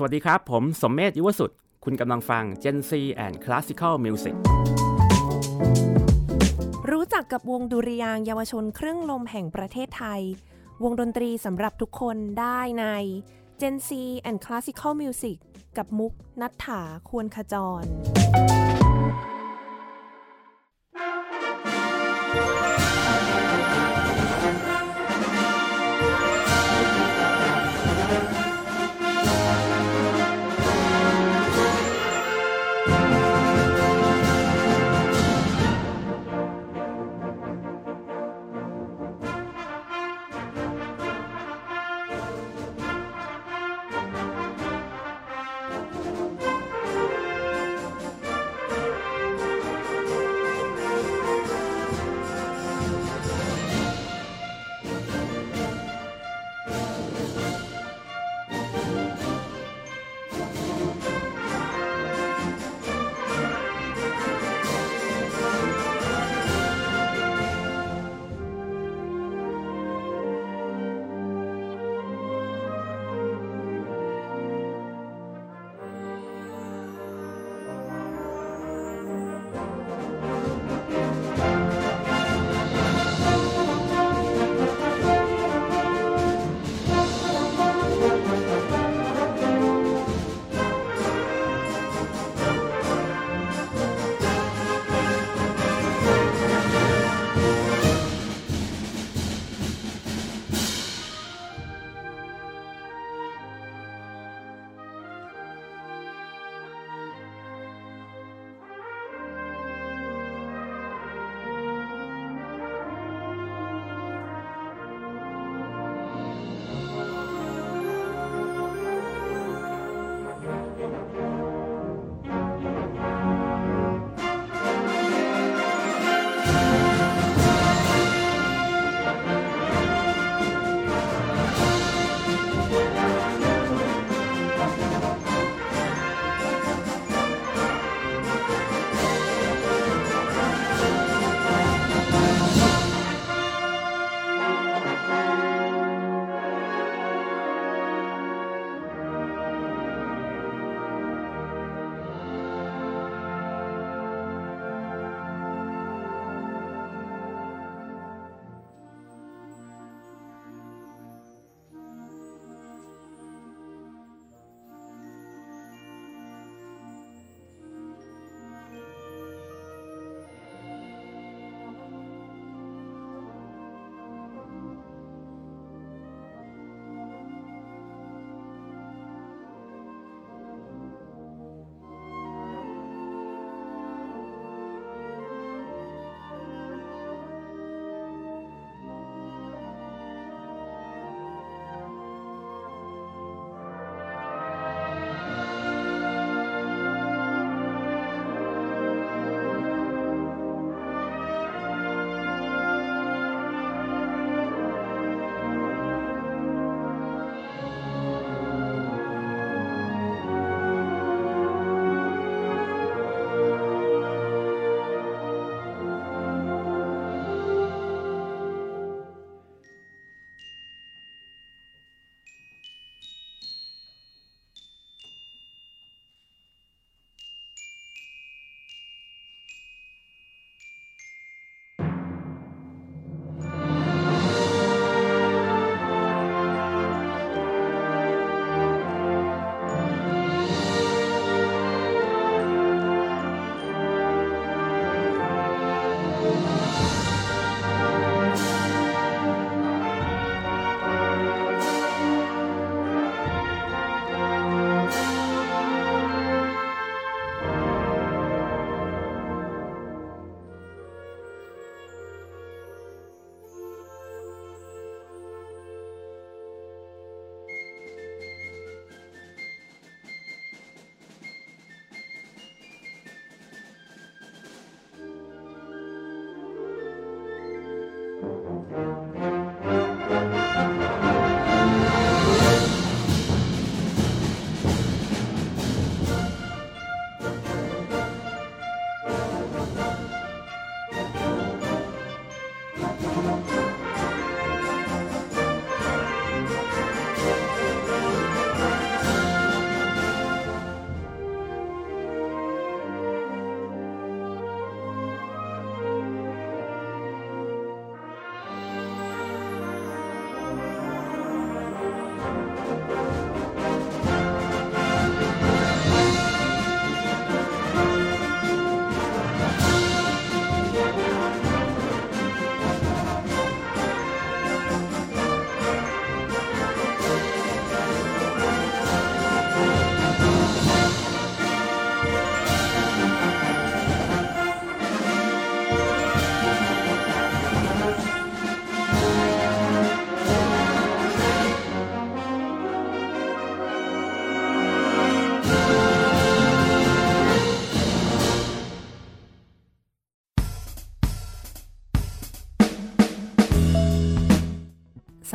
สวัสดีครับ ผมสมเมธยุวสุด คุณกำลังฟัง Gen C and Classical Music รู้จักกับวงดุริยางเยาวชนเครื่องลมแห่งประเทศไทย วงดนตรีสำหรับทุกคนได้ใน Gen C and Classical Music กับมุกนัฐถาควรขจร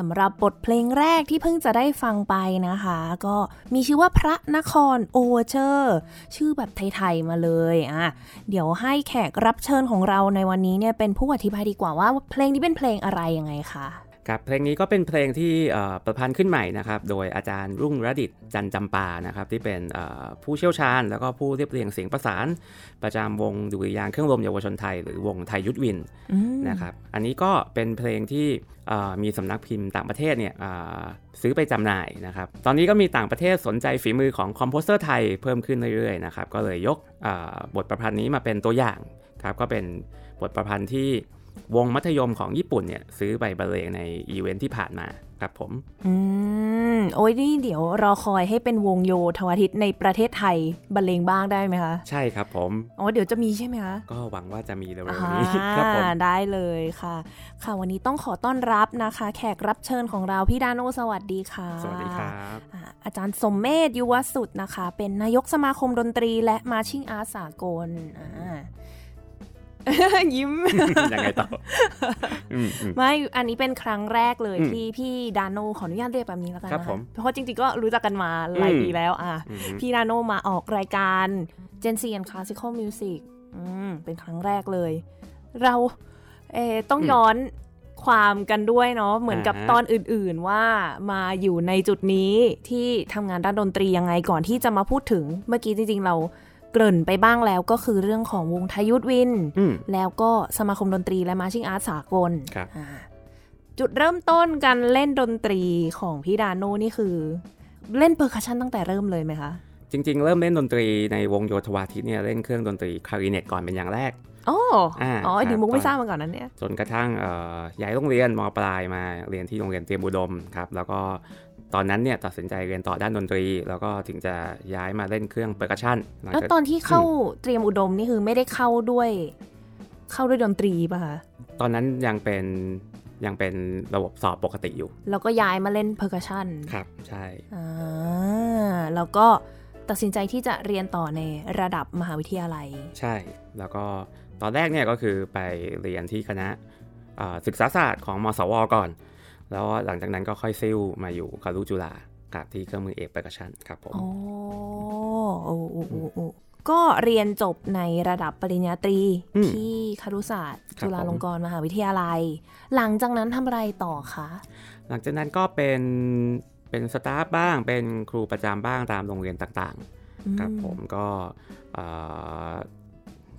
สำหรับบทเพลงแรกที่เพิ่งจะได้ฟังไปนะคะ ก็มีชื่อว่าพระนคร Overture ชื่อแบบไทยๆมาเลยอะเดี๋ยวให้แขกรับเชิญของเราในวันนี้เนี่ยเป็นผู้อธิบายดีกว่าว่าเพลงนี้เป็นเพลงอะไรยังไงคะ ครับเพลงนี้ก็เป็นเพลงที่เอ่อประพันธ์ขึ้นใหม่นะครับโดยอาจารย์รุ่งระดิตจันจำปานะครับที่เป็นเอ่อผู้เชี่ยวชาญ แล้วก็ผู้เรียบเรียงเสียงประสาน ประจำวงดุริยางค์เครื่องลมเยาวชนไทย หรือวง Thai Youth Windsอืมนะครับอันนี้ก็เป็นเพลงที่เอ่อมีสำนักพิมพ์ต่างประเทศเนี่ยเอ่อซื้อไปจำหน่ายนะครับตอนนี้ก็มีต่างประเทศสนใจฝีมือของ composer ไทยเพิ่มขึ้นเรื่อยๆนะครับก็เลยยกเอ่อบทประพันธ์นี้มาเป็นตัวอย่างครับก็เป็นบทประพันธ์ที่ วงมัธยมของญี่ปุ่นเนี่ยซื้อไปบรรเลงในอีเวนท์ที่ผ่านมาครับผม อืม โอ้ยนี่เดี๋ยวรอคอยให้เป็นวงโยธวาทิตในประเทศไทยบรรเลงบ้างได้ไหมคะ ใช่ครับผม อ๋อเดี๋ยวจะมีใช่ไหมคะ ก็หวังว่าจะมีเร็วอ่าๆนี้ครับผมได้เลยค่ะ ค่ะวันนี้ต้องขอต้อนรับนะคะ แขกรับเชิญของเราพี่ดานโอสวัสดีค่ะ สวัสดีครับอ่าอาจารย์สมเมธยุวสุดนะคะ เป็นนายกสมาคมดนตรีและมาชิ่งอาร์ตสากลอ่า ยิ้มยังไงต่ออืมอืมไม่อันนี้เป็นครั้งแรกเลยอืมที่พี่ดานโนขออนุญาตเรียกแบบนี้แล้วกันครับนะผคะมเพราะจริงๆก็รู้จักกันมาหลายอืมปีแล้วอะอืมพี่ดานโนมาออกรายการ Gen Z and Classical Music อืมเป็นครั้งแรกเลย เราเออต้องย้อนความกันด้วยเนาะเหมือนกับอ่าฮะตอนอื่นๆว่ามาอยู่ในจุดนี้ที่ทำงานด้านดนตรียังไงก่อนที่จะมาพูดถึงเมื่อกี้จริงๆเรา เกริ่นไปบ้างแล้วก็คือเรื่องของวงทายุทธวินอืมแล้วก็สมาคมดนตรีและมาชิ่งอาร์ตสากลครับอ่าจุดเริ่มต้นการเล่นดนตรีของพี่ดาโน่นี่คือ เล่น percussion ตั้งแต่เริ่มเลยไหมคะ จริง ๆ เริ่มเล่นดนตรีในวงโยธวาทิตเนี่ยเล่นเครื่องดนตรีคลาริเนตก่อนเป็นอย่างแรกอ๋ออ่าอ๋อครับดีมุกตอไม่นทราบมาก่อนนั้นเนี่ย จนกระทั่งเอ่อย้ายโรงเรียนมปลายมาเรียนที่โรงเรียนเตรียมอุดมครับ แล้วก็ ตอนนั้นเนี่ยตัดสินใจเรียนต่อด้านดนตรี แล้วก็ถึงจะย้ายมาเล่นเครื่อง percussion หลังแล้วจากตอนที่เข้าเตรียมอุดมนี่คือไม่ได้เข้าด้วย เข้าด้วยดนตรีป่ะคะตอนนั้นยังเป็นยังเป็นระบบสอบปกติอยู่ แล้วก็ย้ายมาเล่น percussion ครับใช่อ่าแล้วก็ตัดสินใจที่จะเรียนต่อในระดับมหาวิทยาลัย ใช่ แล้วก็ตอนแรกเนี่ยก็คือไปเรียนที่คณะเอ่อศึกษาศาสตร์ของมสวก่อน แล้วหลังจากนั้นก็ค่อยซิ่วมาอยู่ครุจุฬากับที่เครื่องมือเอก percussion ครับผมอ๋อโอ้โอ้โอ้โอ้ก็เรียนจบในระดับปริญญาตรีอืมที่ครุศาสตร์ครับจุฬาลงกรณ์มหาวิทยาลัย หลังจากนั้นทำอะไรต่อคะ หลังจากนั้นก็เป็นเป็นสตาฟบ้างเป็นครูประจำบ้างตามโรงเรียนต่างอืๆครับผมก็เอ่อ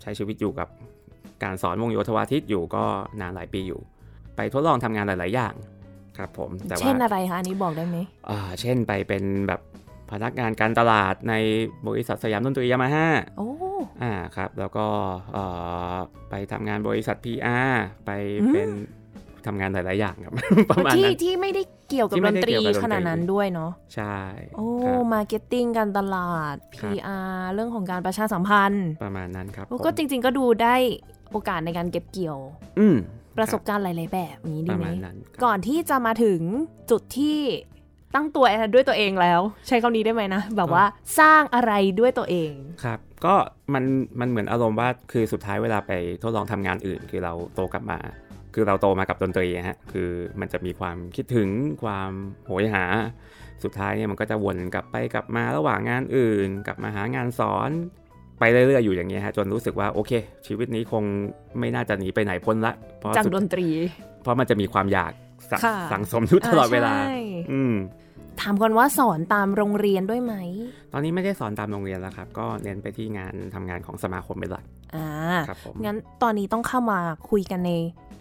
ใช้ชีวิตอยู่กับการสอนวงโยธวาทิตอยู่ก็นานหลายปีอยู่ ไปทดลองทำงานหลาย ๆ อย่าง ครับผมแต่ว่าเช่นอะไรคะอันนี้บอกได้ไหมอ่าเช่นไปเป็นแบบพนักงานการตลาดในบริษัทสยามดนตรียามาฮ่าโอ้อ่าครับ แล้วก็เอ่อไปทำงานบริษัท PR ไปเป็นทำงานหลาย ๆ อย่างครับ ประมาณที่นั้นที่ไม่ได้เกี่ยวกับที่ดไม่นได้ตรีเกี่ยวกับดนตรีขนาดนั้นด้วยเนาะใช่ โอ้ครับ marketing การตลาดครับ PR เรื่องของการประชาสัมพันธ์ประมาณนั้นครับโอ้ผมก็จริง ๆ ก็ดูได้โอกาสในการเก็บเกี่ยว อืม ประสบการณ์หลาย ๆ แบบนี้ปดีระไหมมาณนั้นครับก่อนที่จะมาถึงจุดที่ตั้งตัวด้วยตัวเองแล้ว ใช้คำนี้ได้ไหมนะ แบบว่าสร้างอะไรด้วยตัวเองครับ ก็มันมันเหมือนอารมณ์ว่าคือสุดท้ายเวลาไปทดลองทำงานอื่น คือเราโตกลับมา คือเราโตมากับดนตรีอะฮะคือมันจะมีความคิดถึงความโหยหา สุดท้ายเนี่ยมันก็จะวนกลับไปกลับมาระหว่างงานอื่น กลับมาหางานสอน ไปเรื่อยๆอยู่อย่างเงี้ยฮะจนรู้สึกว่าโอเค ชีวิตนี้คงไม่น่าจะหนีไปไหนพ้นละเพราะจากสุดดนตรี เพราะมันจะมีความอยากสะค่ะสังสมอยู่ตลอดเวลาใช่อืม ถามก่อนว่าสอนตามโรงเรียนด้วยไหม ตอนนี้ไม่ได้สอนตามโรงเรียนแล้วครับ ก็เน้นไปที่งานทำงานของสมาคมเป็นหลักอ่าครับผมงั้นตอนนี้ต้องเข้ามาคุยกันใน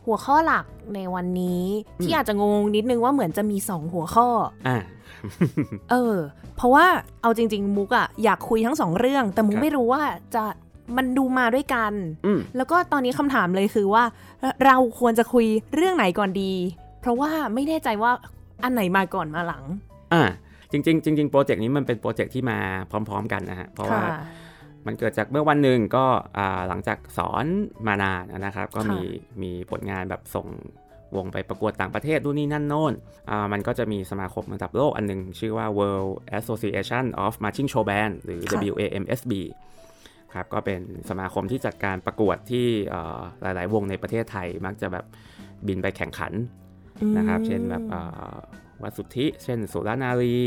หัวข้อหลักในวันนี้ ที่อืมอาจจะงงนิดนึงว่าเหมือนจะมีสองหัวข้ออ่าเออ เพราะว่าเอาจริง ๆ มุกอะอยากคุยทั้งสองเรื่อง แต่มุกครับไม่รู้ว่าจะมันดูมาด้วยกันอืมแล้วก็ตอนนี้คำถามเลยคือว่า เราควรจะคุยเรื่องไหนก่อนดี เพราะว่าไม่แน่ใจว่าอันไหนมาก่อนมาหลัง อ่าจริงๆจริงๆโปรเจกต์นี้มันเป็นโปรเจกต์ที่มาพร้อม ๆ กันนะฮะเพราะว่าค่ะมันเกิดจากเมื่อวันหนึ่งก็อ่าหลังจากสอนมานานนะครับ ก็ค่ะมีมีผลงานแบบส่งวงไปประกวดต่างประเทศนู่นนี่นั่นโน่นอ่ามันก็จะมีสมาคมระดับโลกอันหนึง ชื่อว่า World Association of Marching Show Band หรือ WAMSB ครับก็เป็นสมาคมที่จัดการประกวดที่เอ่อหลาย ๆ วงในประเทศไทยมักจะแบบบินไปแข่งขันนะครับ เช่นแบบ วัดสุทธิ เช่นสุรานารี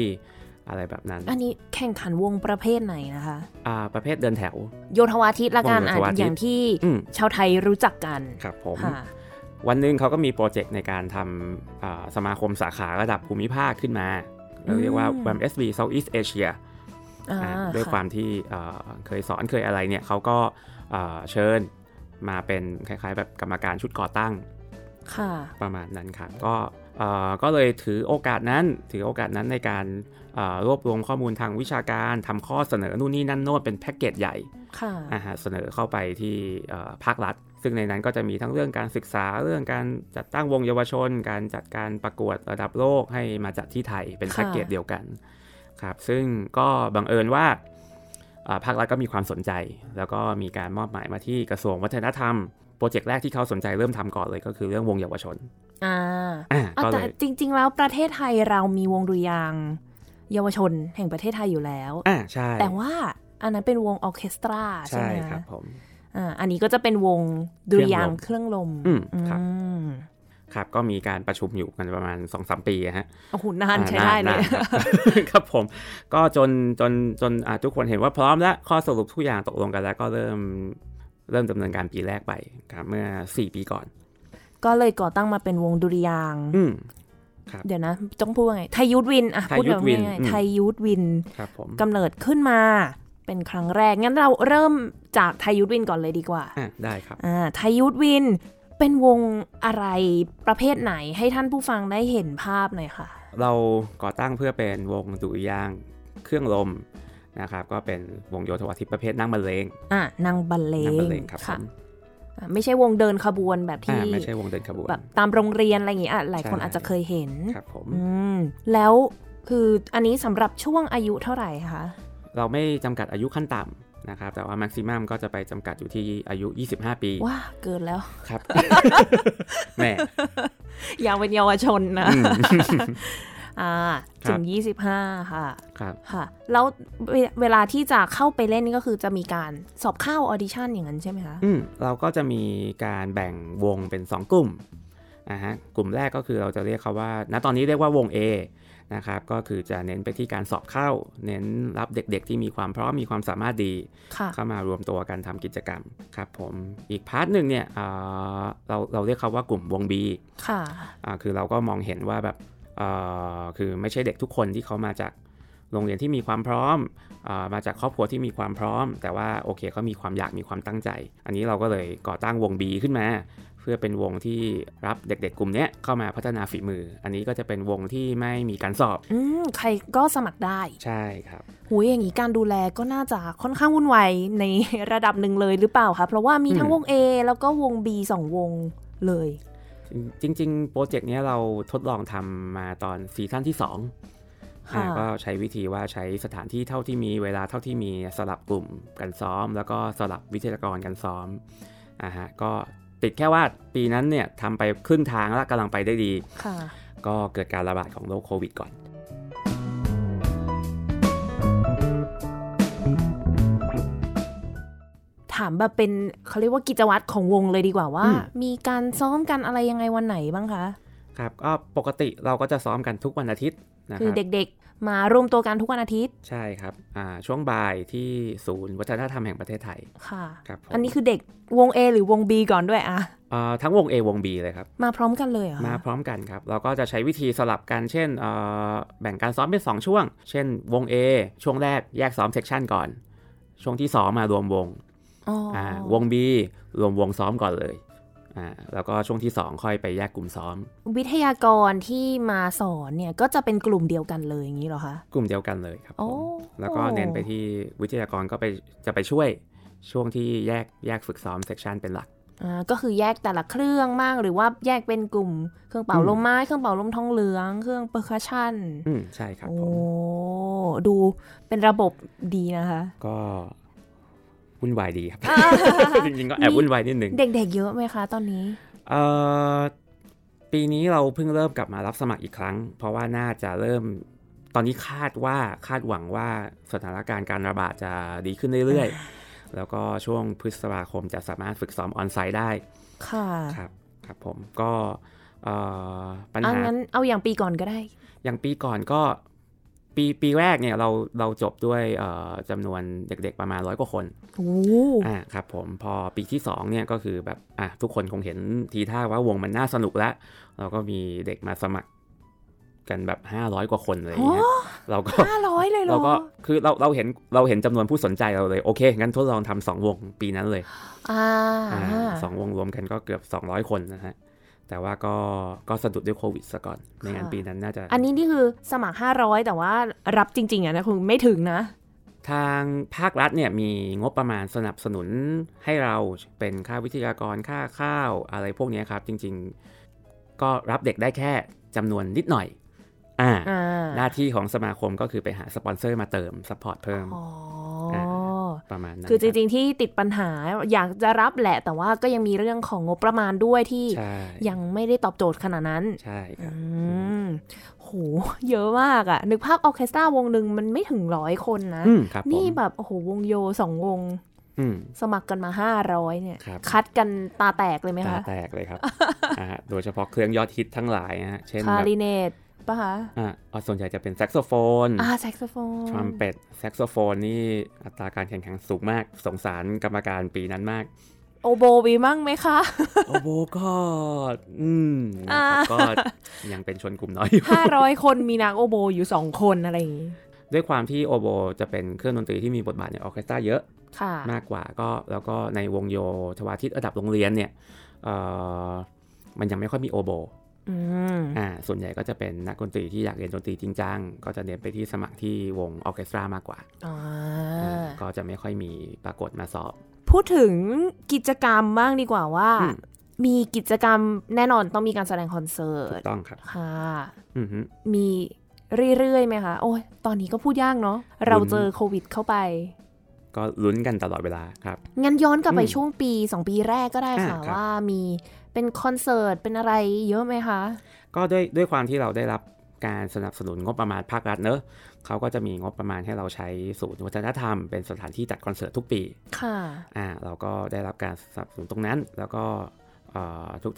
อะไรแบบนั้น อันนี้แข่งขันวงประเภทไหนนะคะ อ่า ประเภทเดินแถว โยธวาทิตละกันวงโยธวาทิตอย่างที่อืมชาวไทยรู้จักกัน ครับผมค่ะวันหนึ่งเขาก็มีโปรเจกต์ในการทำอ่าสมาคมสาขาระดับภูมิภาคขึ้นมาเราเรียกว่าอืม WMSB Southeast Asia อ่าอ่าด้วยะความที่เอ่อเคยสอนเคยอะไรเนี่ยเขาก็เอ่อเชิญมาเป็นคล้ายๆ แบบกรรมการชุดก่อตั้งค่ะประมาณนั้นครับก็เอ่อ ก็เลยถือโอกาสนั้นถือโอกาสนั้นในการเอ่อรวบรวมข้อมูลทางวิชาการทำข้อเสนอนู่นนี่นั่นโน้นเป็นแพ็กเกจใหญ่ค่ะอ่าฮะเสนอเข้าไปที่เอ่อภาครัฐ ซึ่งในนั้นก็จะมีทั้งเรื่องการศึกษาเรื่องการจัดตั้งวงเยาวชน การจัดการประกวดระดับโลกให้มาจัดที่ไทยเป็นค่ะแพ็กเกจเดียวกันครับซึ่งก็บังเอิญว่าอ่าภาครัฐก็มีความสนใจ แล้วก็มีการมอบหมายมาที่กระทรวงวัฒนธรรมโปรเจกต์แรกที่เขาสนใจเริ่มทำก่อนเลยก็คือเรื่องวงเยาวชน อ่าอ่าอะก็เลแต่ยจริง ๆ แล้วประเทศไทยเรามีวงดุริยางค์เยาวชนแห่งประเทศไทยอยู่แล้ว อ่าใช่แต่ว่าอันนั้นเป็นวงออร์เคสตราใช่ใช่ไหมคะ ครับผม อ่าอันนี้ก็จะเป็นวงดุริยางค์เครื่องลมอืมครับ อืมครับก็มีการประชุมอยู่กันประมาณ2อสปีอะฮะ โอ้โหนานอ่าใช้ได้เลยนานครับ ครับผมก็จนจนจนอ่าทุกคนเห็นว่าพร้อมแล้วข้อสรุปทุกอย่างตกลงกันแล้วก็เริ่มเริ่มดำเนินการปีแรกไปครับเมื่อ 4 ปีก่อน ก็เลยก่อตั้งมาเป็นวงดุริยางค์อืมเดี๋ยวนะ ต้องพูดว่าไง Thai Youth Winds อะไทยพูดแบบ Youth Winds ง่ายอืมๆ Thai Youth Winds ครับผมกำเนิดขึ้นมาเป็นครั้งแรก งั้นเราเริ่มจาก Thai Youth Winds ก่อนเลยดีกว่าอะได้ครับอ่า Thai Youth Winds เป็นวงอะไรประเภทไหนให้ท่านผู้ฟังได้เห็นภาพหน่อยค่ะ เราก่อตั้งเพื่อเป็นวงดุริยางค์เครื่องลมนะครับ ก็เป็นวงโยธวาทิตประเภทนั่งบรรเลงอะนั่งบรรเลง นั่งบรรเลงครับผม ค่ะ อะ ไม่ใช่วงเดินขบวนแบบอ่าที่ไม่ใช่วงเดินขบวนแบบตามโรงเรียนอะไรอย่างเงี้ยอะหลายคนใช่อาจจะเคยเห็นครับผมอืมแล้วคืออันนี้สำหรับช่วงอายุเท่าไหร่คะเราไม่จำกัดอายุขั้นต่ำนะครับแต่ว่า maximum ก็จะไปจำกัดอยู่ที่อายุ 25 ปีว้าเกินแล้วครับแหม่ยังเป็นเยาวชนนะ อืมอ่าครัถึงยี่สิบห้าค่ะครับค่ะ แล้วเวเวลาที่จะเข้าไปเล่นนี่ก็คือจะมีการสอบเข้า audition อย่างนั้นใช่ไหมคะอืมเราก็จะมีการแบ่งวงเป็น 2 กลุ่มนะฮะกลุ่มแรกก็คือเราจะเรียกเขาว่าณตอนนี้เรียกว่าวง A นะครับก็คือจะเน้นไปที่การสอบเข้า เน้นรับเด็กๆ ที่มีความพร้อมมีความสามารถดีค่ะเข้ามารวมตัวกันทำกิจกรรมครับผมอีกพาร์ทหนึ่งเนี่ยอ่าเราเราเรียกเขาว่ากลุ่มวง B ค่ะอ่าคือเราก็มองเห็นว่าแบบอ่า คือไม่ใช่เด็กทุกคนที่เขามาจากโรงเรียนที่มีความพร้อมอามาจากครอบครัวที่มีความพร้อม แต่ว่าโอเคเขามีความอยากมีความตั้งใจ อันนี้เราก็เลยก่อตั้งวง B ขึ้นมา เพื่อเป็นวงที่รับเด็ก ๆ กลุ่มเนี้ยเข้ามาพัฒนาฝีมือ อันนี้ก็จะเป็นวงที่ไม่มีการสอบอืมใครก็สมัครได้ ใช่ครับหูยอย่างนี้การดูแลก็น่าจะค่อนข้างวุ่นวายในระดับหนึ่งเลยหรือเปล่าคะเพราะว่ามีทั้งอืมวง A แล้วก็วง B สองวงเลย จริงๆโปรเจกต์เนี้ยเราทดลองทำมาตอนซีซั่นที่2ค่ะอ่าก็ใช้วิธีว่าใช้สถานที่เท่าที่มีเวลาเท่าที่มีสลับกลุ่มกันซ้อม แล้วก็สลับวิทยากรกันซ้อมอ่าฮะก็ติดแค่ว่าปีนั้นเนี่ยทำไปครึ่งทางแล้วกำลังไปได้ดีค่ะก็เกิดการระบาดของโรคโควิดก่อน ถามแบบเป็นเขาเรียกว่ากิจวัตรของวงเลยดีกว่าว่าอืมมีการซ้อมกันอะไรยังไงวันไหนบ้างคะครับก็ปกติเราก็จะซ้อมกันทุกวันอาทิตย์นะคคือรับเด็กๆ มารวมตัวกันทุกวันอาทิตย์ ใช่ครับอ่าช่วงบ่ายที่ศูนย์วัฒนธรรมแห่งประเทศไทยค่ะครับผมอันนี้คือเด็กวง A หรือวง B ก่อนด้วยอะอ่าทั้งวง A วง B เลยครับ มาพร้อมกันเลยเหรอมาพร้อมกันครับ เราก็จะใช้วิธีสลับกัน เช่นเอ่อแบ่งการซ้อมเป็น 2 ช่วง เช่นวง A ช่วงแรกแยกซ้อมเซกชันก่อน ช่วงที่ 2 มารวมวงอ๋อออ่า วง B รวมวงซ้อมก่อนเลยอ่าแล้วก็ช่วงที่ 2 ค่อยไปแยกกลุ่มซ้อม วิทยากรที่มาสอนเนี่ยก็จะเป็นกลุ่มเดียวกันเลยอย่างนี้เหรอคะ กลุ่มเดียวกันเลยครับผโอ้มแล้วก็เน้นไปที่วิทยากรก็ไปจะไปช่วยช่วงที่แยกแยกฝึกซ้อม section เป็นหลักอ่าก็คือแยกแต่ละเครื่องมากหรือว่าแยกเป็นกลุ่มเครื่องเป่าอืมลมไม้เครื่องเป่าลมทองเหลือง เครื่อง percussion อืมใช่ครับโอ้ผมดูเป็นระบบดีนะคะ ก็ วุ่นวายดีครับอ่าจริงๆ ก็แอบวุ่นวายนิดนึง เด็กๆ เยอะไหมคะตอนนี้ เอ่อ ปีนี้เราเพิ่งเริ่มกลับมารับสมัครอีกครั้ง เพราะว่าน่าจะเริ่ม ตอนนี้คาดว่าคาดหวังว่าสถานการณ์การระบาดจะดีขึ้นเรื่อยๆ แล้วก็ช่วงพฤษภาคมจะสามารถฝึกซ้อมออนไซต์ได้ ค่ะ ครับ ครับผม ก็เอ่อปัญเอาหางั้นเอาอย่างปีก่อนก็ได้ อย่างปีก่อนก็ ปีปีแรกเนี่ยเราเราจบด้วยเอ่อจำนวนเด็กๆประมาณร้อยกว่าคนโอ้อ่าครับผมพอปีที่สองเนี่ยก็คือแบบอะทุกคนคงเห็นทีท่าว่าวงมันน่าสนุกแล้ว เราก็มีเด็กมาสมัครกันแบบ 500 กว่าคนอะไรอย่างเงี้ยเราก็ห้าร้อยเลยเหรอเราก็คือเราเราเห็นเราเห็นจำนวนผู้สนใจเราเลยโอเค งั้นทดลองทำสองวงปีนั้นเลยอ่าอ่าสองวงรวมกันก็เกือบ 200 คนนะฮะ แต่ว่าก็ก็สะดุดด้วยโควิดซะก่อนไม่งั้นปีนั้นน่าจะ อันนี้นี่คือสมัคร 500 แต่ว่ารับจริง ๆอะนะคุณไม่ถึงนะ ทางภาครัฐเนี่ยมีงบประมาณสนับสนุนให้เราเป็นค่าวิทยากรค่าข้าวอะไรพวกเนี้ยครับ จริง ๆ ก็รับเด็กได้แค่จำนวนนิดหน่อยอ่าอ่าหน้าที่ของสมาคมก็คือไปหาสปอนเซอร์มาเติม support เพิ่มอ๋ออ่า ประมาณนั้นคือจรับริง ๆ ที่ติดปัญหาอยากจะรับแหละ แต่ว่าก็ยังมีเรื่องของงบประมาณด้วยที่ใช่ยังไม่ได้ตอบโจทย์ขนาดนั้น ใช่ครับอืมโหเยอะมากอะนึกภาพออร์เคสตราวงหนึ่งมันไม่ถึงร้อยคนนะอืมครับผมนี่แบบโอ้โหวงโยสองวงอืมสมัครกันมาห้าร้อยเนี่ยครับคัดกันตาแตกเลยไหมตาคะแตกเลยครับอ่าโดยเฉพาะเครื่องยอดฮิตทั้งหลายนะฮะเช่นคาแบบริเนต ปะคะอ่าอ๋อส่วนใหญ่จะเป็นแซกโซโฟนอ่าแซกโซโฟนทรัมเป็ตแซกโซโฟนนี่อัตราการแข่งขันสูงมาก สงสารกรรมการปีนั้นมาก โอโบมีมั่งไหมคะ โอโบก็ อืมอ่านะครับก็ยังเป็นชนกลุ่มน้อยอยู่ห้าร้อยคนมีนักโอโบอยู่สองคนอะไรอย่างงี้ ด้วยความที่โอโบจะเป็นเครื่องดนตรีที่มีบทบาทในออร์เคสตราเยอะค่ะมากกว่าก็แล้วก็ในวงโยธวาทิตระดับโรงเรียนเนี่ยเอ่อมันยังไม่ค่อยมีโอโบ อืมอ่าส่วนใหญ่ก็จะเป็นนักดนตรีที่อยากเรียนดนตรีจริงจังก็จะเน้นไปที่สมัครที่วงออร์เคสตรามากกว่าอ่าก็จะไม่ค่อยมีปรากฏมาสอบ พูดถึงกิจกรรมบ้างดีกว่าว่าอืมมีกิจกรรมแน่นอนต้องมีการแสดงคอนเสิถูร์ตกต้องครับค่ะอือฮึมีเรื่อยๆไหมคะ โอ้ยตอนนี้ก็พูดยากเนาะเราเจอโควิดเข้าไป ก็ลุ้นกันตลอดเวลาครับ งั้นย้อนกลับไปอืมช่วงปี 2 ปีแรกก็ได้ค่ะอ่าครับว่ามี เป็นคอนเสิร์ตเป็นอะไรเยอะไหมคะ ก็ด้วยด้วยความที่เราได้รับการสนับสนุนงบประมาณภาครัฐเนอะเขาก็จะมีงบประมาณให้เราใช้ศูนย์วัฒนธรรม เป็นสถานที่จัดคอนเสิร์ตทุกปี ค่ะ อ่า เราก็ได้รับการสนับสนุนตรงนั้น แล้วก็เอ่อ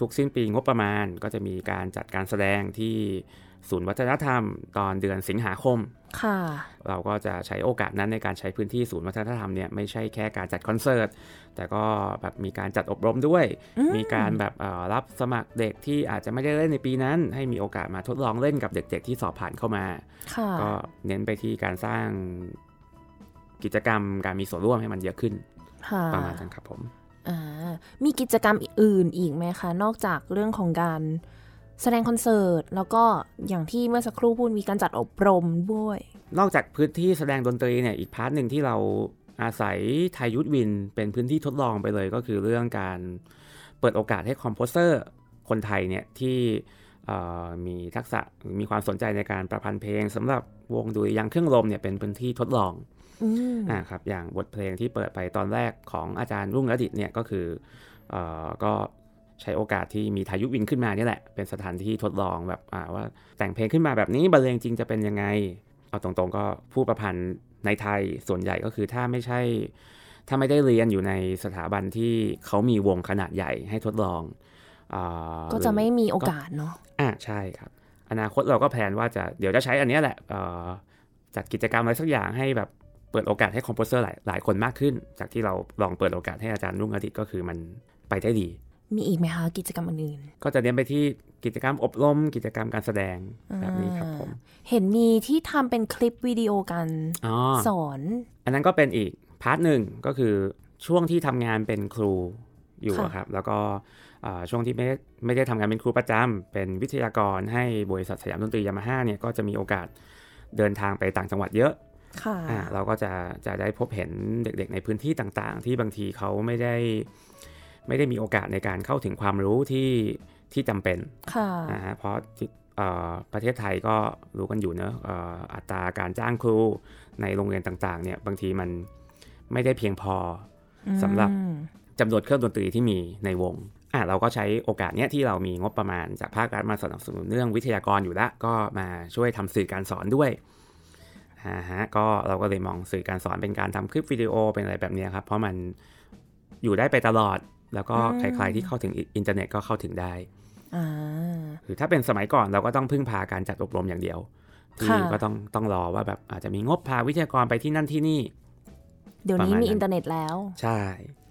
ทุกๆ สิ้นปีงบประมาณก็จะมีการจัดการแสดงที่ศูนย์วัฒนธรรม ตอนเดือนสิงหาคม ค่ะ เราก็จะใช้โอกาสนั้นในการใช้พื้นที่ศูนย์วัฒนธรรมเนี่ยไม่ใช่แค่การจัดคอนเสิร์ต แต่ก็แบบมีการจัดอบรมด้วยอืมมีการแบบเอ่อรับสมัครเด็กที่อาจจะไม่ได้เล่นในปีนั้น ให้มีโอกาสมาทดลองเล่นกับเด็ก ๆ ที่สอบผ่านเข้ามาค่ะก็เน้นไปที่การสร้างกิจกรรมการมีส่วนร่วมให้มันเยอะขึ้นค่ะประมาณนั้นครับผมอ่า มีกิจกรรมอื่นอีกไหมคะ นอกจากเรื่องของการแสดงคอนเสิร์ต แล้วก็อย่างที่เมื่อสักครู่พูดมีการจัดอบรมด้วย นอกจากพื้นที่แสดงดนตรีเนี่ยอีก part หนึ่งที่เราอาศัย Thai Youth Winds เป็นพื้นที่ทดลองไปเลยก็คือเรื่องการเปิดโอกาสให้ composerคนไทยเนี่ยที่มีทักษะมีความสนใจในการประพันธ์เพลงสำหรับวงดุริยางเครื่องลมเนี่ยเป็นพื้นที่ทดลอง อืมอ่าครับอย่างบทเพลงที่เปิดไปตอนแรกของอาจารย์รุ่งระดิตเนี่ยก็คือเอ่อก็ใช้โอกาสที่มีทายุวินขึ้นมาเนี่ยแหละ เป็นสถานที่ทดลองแบบอ่าว่าแต่งเพลงขึ้นมาแบบนี้บรรเลงจริงจะเป็นยังไง เอาตรงๆก็ผู้ประพันธ์ในไทยส่วนใหญ่ก็คือถ้าไม่ใช่ ถ้าไม่ได้เรียนอยู่ในสถาบันที่เขามีวงขนาดใหญ่ให้ทดลองอ่าก็จะหรือไม่มีโอกาสเนาะอ่าใช่ครับ อนาคตเราก็แพลนว่าจะเดี๋ยวจะใช้อันเนี้ยแหละเอ่อจัดกิจกรรมอะไรสักอย่างให้แบบ เปิดโอกาสให้คอมโพเซอร์หลายหลายคนมากขึ้น จากที่เราลองเปิดโอกาสให้อาจารย์รุ่งอดิตก็คือมันไปได้ดี มีอีกไหมคะกิจกรรมอื่นก็จะเน้นไปที่กิจกรรมอบรม กิจกรรมการแสดงแบบนี้ครับผมๆเห็นมีที่ทำเป็นคลิปวิดีโอกันอ๋อสอน อันนั้นก็เป็นอีก part หนึ่งก็คือช่วงที่ทำงานเป็นครูอยู่ค่ะอะครับ แล้วก็อ่าช่วงที่ไม่ได้ไม่ได้ทำงานเป็นครูประจำเป็นวิทยากรให้บริษัทสยามดนตรียามาฮ่าเนี่ยก็จะมีโอกาสเดินทางไปต่างจังหวัดเยอะค่ะอ่า เราก็จะจะได้พบเห็นเด็กๆ ในพื้นที่ต่างๆ ที่บางทีเขาไม่ได้ไม่ได้มีโอกาสในการเข้าถึงความรู้ที่ที่จำเป็นค่ะนะฮะเพราะที่เอ่อประเทศไทยก็รู้กันอยู่เนอะเอ่ออัตราการจ้างครูในโรงเรียนต่างๆเนี่ยบางทีมันไม่ได้เพียงพอสำหรับอืมจำนวนเครื่องดนตรีที่มีในวงอะเราก็ใช้โอกาสเนี้ยที่เรามีงบประมาณจากภาครัฐมาสนับสนุนเรื่องวิทยากรอยู่แล้วก็มาช่วยทำสื่อการสอนด้วย อ่าฮะก็เราก็เลยมองสื่อการสอนเป็นการทำคลิปวิดีโอเป็นอะไรแบบเนี้ยครับ เพราะมันอยู่ได้ไปตลอด แล้วก็ใครๆที่เข้าถึงอินเทอร์เน็ตก็เข้าถึงได้อ่าคือถ้าเป็นสมัยก่อนเราก็ต้องพึ่งพาการจัดอบรมอย่างเดียว ที่ค่ะก็ต้องต้องรอว่าแบบอาจจะมีงบพาวิทยากรไปที่นั่นที่นี่ เดี๋ยวนี้มีอินเทอร์เน็ตแล้ว ประมาณนั้น ใช่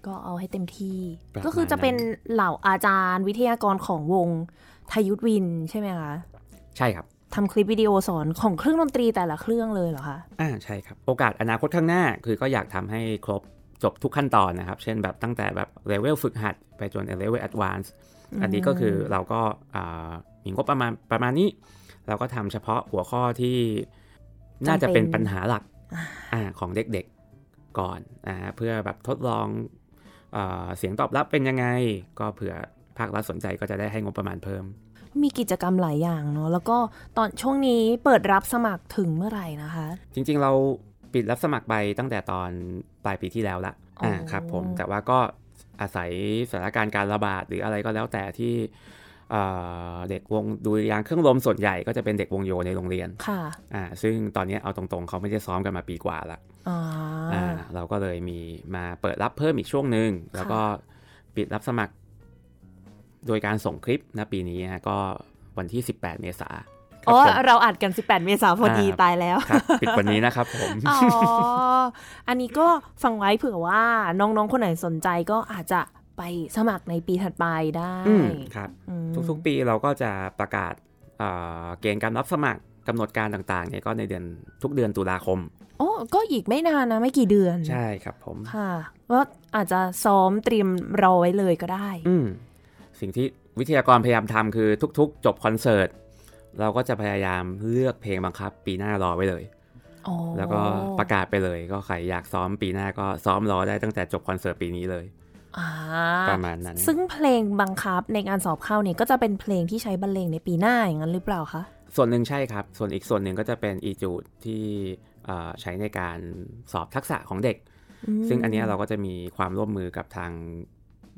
ก็เอาให้เต็มที่ประมาณก็คือจะเป็นเหล่าอาจารย์วิทยากรของวง Thai Youth Winds ใช่ไหมคะ ใช่ครับ ทำคลิปวิดีโอสอนของเครื่องดนตรีแต่ละเครื่องเลยเหรอคะอ่าใช่ครับ โอกาสอนาคตข้างหน้าคือก็อยากทำให้ครบจบทุกขั้นตอนนะครับ เช่นแบบตั้งแต่แบบเลเวลฝึกหัด ไปจน level advanceอันนี้ก็คือเราก็อ่ามีงบประมาณประมาณนี้ เราก็ทำเฉพาะหัวข้อที่น่าจะเป็นปัญหาหลักอ่าของเด็กๆก่อนอ่าเพื่อแบบทดลองอาเสียงตอบรับเป็นยังไง ก็เผื่อภาครัฐสนใจก็จะได้ให้งบประมาณเพิ่ม มีกิจกรรมหลายอย่างเนาะแล้วก็ตอนช่วงนี้เปิดรับสมัครถึงเมื่อไหร่นะคะ จริงๆ เราปิดรับสมัครไปตั้งแต่ตอนปลายปีที่แล้วละอ๋ออ่อ่าครับผมแต่ว่าก็อาศัยสถานการณ์การระบาดหรืออะไรก็แล้วแต่ที่เอ่อเด็กวงดุริยางค์เครื่องลมส่วนใหญ่ก็จะเป็นเด็กวงโยในโรงเรียน ค่ะอ่าซึ่งตอนนี้เอาตรงๆ เขาไม่ได้ซ้อมกันมาปีกว่าละอ่าอ่าเราก็เลยมีมาเปิดรับเพิ่มอีกช่วงหนึ่งแล้วก็ปิดรับสมัคร โดยการส่งคลิปนะปีนี้ฮะก็วันที่ 18 เมษาครัอ๋บอผมเราอัดกัน 18 เมษายนพอดีอ่าตายแล้วครับปิดวันนี้นะครับผมอ๋ออันนี้ก็ฟังไว้เผื่อว่าน้องๆ คนไหนสนใจก็อาจจะไปสมัครในปีถัดไปได้อืมครับอืมทุกๆ ปีเราก็จะประกาศเอ่อเกณฑ์การรับสมัครกำหนดการต่างๆเนี่ยก็ในเดือนทุกเดือนตุลาคมโอ้ก็อีกไม่นานนะไม่กี่เดือน ใช่ครับผม ค่ะก็อาจจะซ้อมเตรียมรอไว้เลยก็ได้ อืม สิ่งที่วิทยากรพยายามทำคือทุกๆ จบคอนเสิร์ตเราก็จะพยายามเลือกเพลงบังคับ ปีหน้ารอไว้เลยอ๋อแล้วก็ประกาศไปเลย ก็ใครอยากซ้อมปีหน้าก็ซ้อมรอได้ตั้งแต่จบคอนเสิร์ตปีนี้เลยอ่าประมาณนั้น ซึ่งเพลงบังคับในการสอบเข้าเนี่ยก็จะเป็นเพลงที่ใช้บรรเลงในปีหน้าอย่างนั้นหรือเปล่าคะส่วนหนึ่งใช่ครับ ส่วนอีกส่วนหนึ่งก็จะเป็นอีจูดที่เอ่อใช้ในการสอบทักษะของเด็กมซึ่งอันเนี้ยเราก็จะมีความร่วมมือกับทาง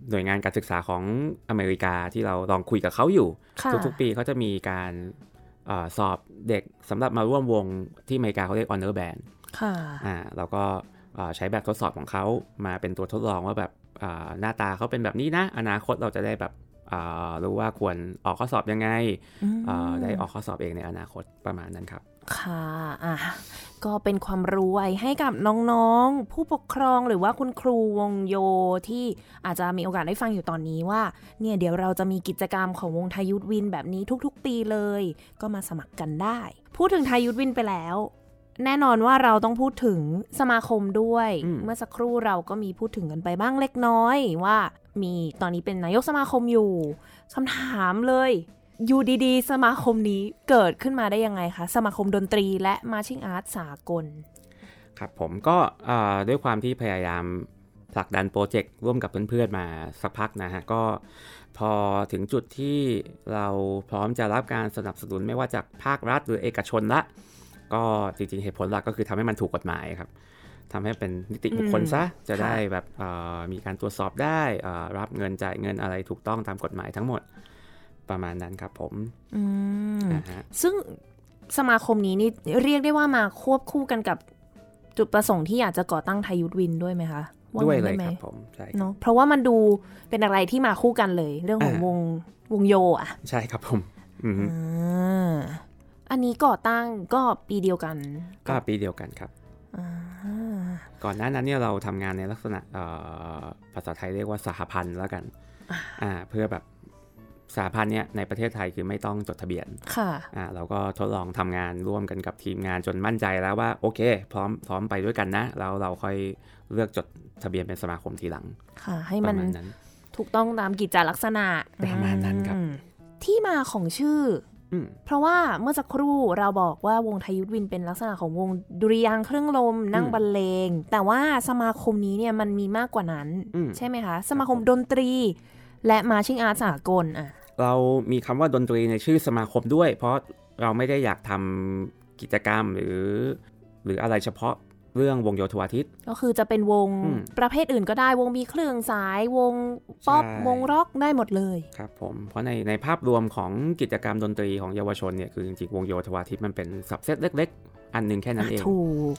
หน่วยงานการศึกษาของอเมริกาที่เราลองคุยกับเขาอยู่ค่ะทุกๆปีเขาจะมีการเออสอบเด็กสำหรับมาร่วมวงที่อเมริกาเขาเรียก honor band ค่ะอ่าเราก็เอ่อใช้แบบทดสอบของเขามาเป็นตัวทดลองว่าแบบอ่าหน้าตาเขาเป็นแบบนี้นะ อนาคตเราจะได้แบบอ่ารู้ว่าควรออกข้อสอบยังไงอืมอ่าได้ออกข้อสอบเองในอนาคตประมาณนั้นครับ ค่ะอะก็เป็นความรู้ไว้ให้กับน้องๆ ผู้ปกครองหรือว่าคุณครูวงโยที่อาจจะมีโอกาสได้ฟังอยู่ตอนนี้ว่า เนี่ยเดี๋ยวเราจะมีกิจกรรมของวงทายุทธวินแบบนี้ทุกๆ ปีเลย ก็มาสมัครกันได้ พูดถึงทายุทธวินไปแล้ว แน่นอนว่าเราต้องพูดถึงสมาคมด้วยอืมเมื่อสักครู่เราก็มีพูดถึงกันไปบ้างเล็กน้อยว่า มีตอนนี้เป็นนายกสมาคมอยู่คำถามเลยอ ยูดีๆสมาคมนี้เกิดขึ้นมาได้ยังไงคะสมาคมดนตรีและมาชิ่งอาร์ตสากล ครับผมก็ด้วยความที่พยายามผลักดันโปรเจกต์ร่วมกับเพื่อนๆมาสักพักนะฮะ ก็พอถึงจุดที่เราพร้อมจะรับการสนับสนุนไม่ว่าจากภาครัฐหรือเอกชนละ ก็จริงๆเหตุผลหลักก็คือทำให้มันถูกกฎหมายครับทำให้เป็นนิติบุคคลซะจะได้แบบมีการตรวจสอบได้รับเงินจ่ายเงินอะไรถูกต้องตามกฎหมายทั้งหมด ประมาณนั้นครับผมอืมนะฮะซึ่งสมาคมนี้นี่เรียกได้ว่ามาควบคู่กันกับจุดประสงค์ที่อยากจะก่อตั้งไทยยุทธวินด้วยไหมคะาด้วยงั้นเลยไไหมครับผมใช่ครับเนาะเพราะว่ามันดูเป็นอะไรที่มาคู่กันเลย เรื่องของอ่าวงวงโยอะ ใช่ครับผมอือฮึอ่าอันนี้ก่อตั้งก็ปีเดียวกัน ก็ปีเดียวกันครับอ่าก่อนหน้านั้นเนี่ยเราทำงานในลักษณะเอ่อภาษาไทยเรียกว่าสหพันธ์แล้วกันอ่าเพื่อแบบ สหพันธ์เนี่ยในประเทศไทยคือไม่ต้องจดทะเบียน ค่ะอ่าเราก็ทดลองทำงานร่วมกันกับทีมงานจนมั่นใจแล้วว่าโอเค พร้อมพร้อมไปด้วยกันนะแล้วเราค่อยเลือกจดทะเบียนเป็นสมาคมทีหลัง ค่ะ ให้ปมันระมาณนั้นถูกต้องตามกิจจาลักษณะประมาณนั้นครับอืมที่มาของชื่ออืมเพราะว่าเมื่อสักครู่เราบอกว่าวงไทยยุทธวินเป็นลักษณะของวงดุริยางค์เครื่องลม นั่งอืมบรรเลง แต่ว่าสมาคมนี้เนี่ยมันมีมากกว่านั้นอืมใช่ไหมคะ สมาคมดนตรี และมาชิ่งอาร์ตสากลอะ เรามีคำว่าดนตรีในชื่อสมาคมด้วย เพราะเราไม่ได้อยากทำกิจกรรมหรือ หรืออะไรเฉพาะเรื่องวงโยธวาทิต ก็คือจะเป็นวงอืมประเภทอื่นก็ได้วงมีเครื่องสายวงป๊อปใช่วงร็อกได้หมดเลย ครับผม เพราะในในภาพรวมของกิจกรรมดนตรีของเยาวชนเนี่ยคือจริงๆวงโยธวาทิตมันเป็นสับเซตเล็ก ๆ อันหนึงแค่นั้นเองถูก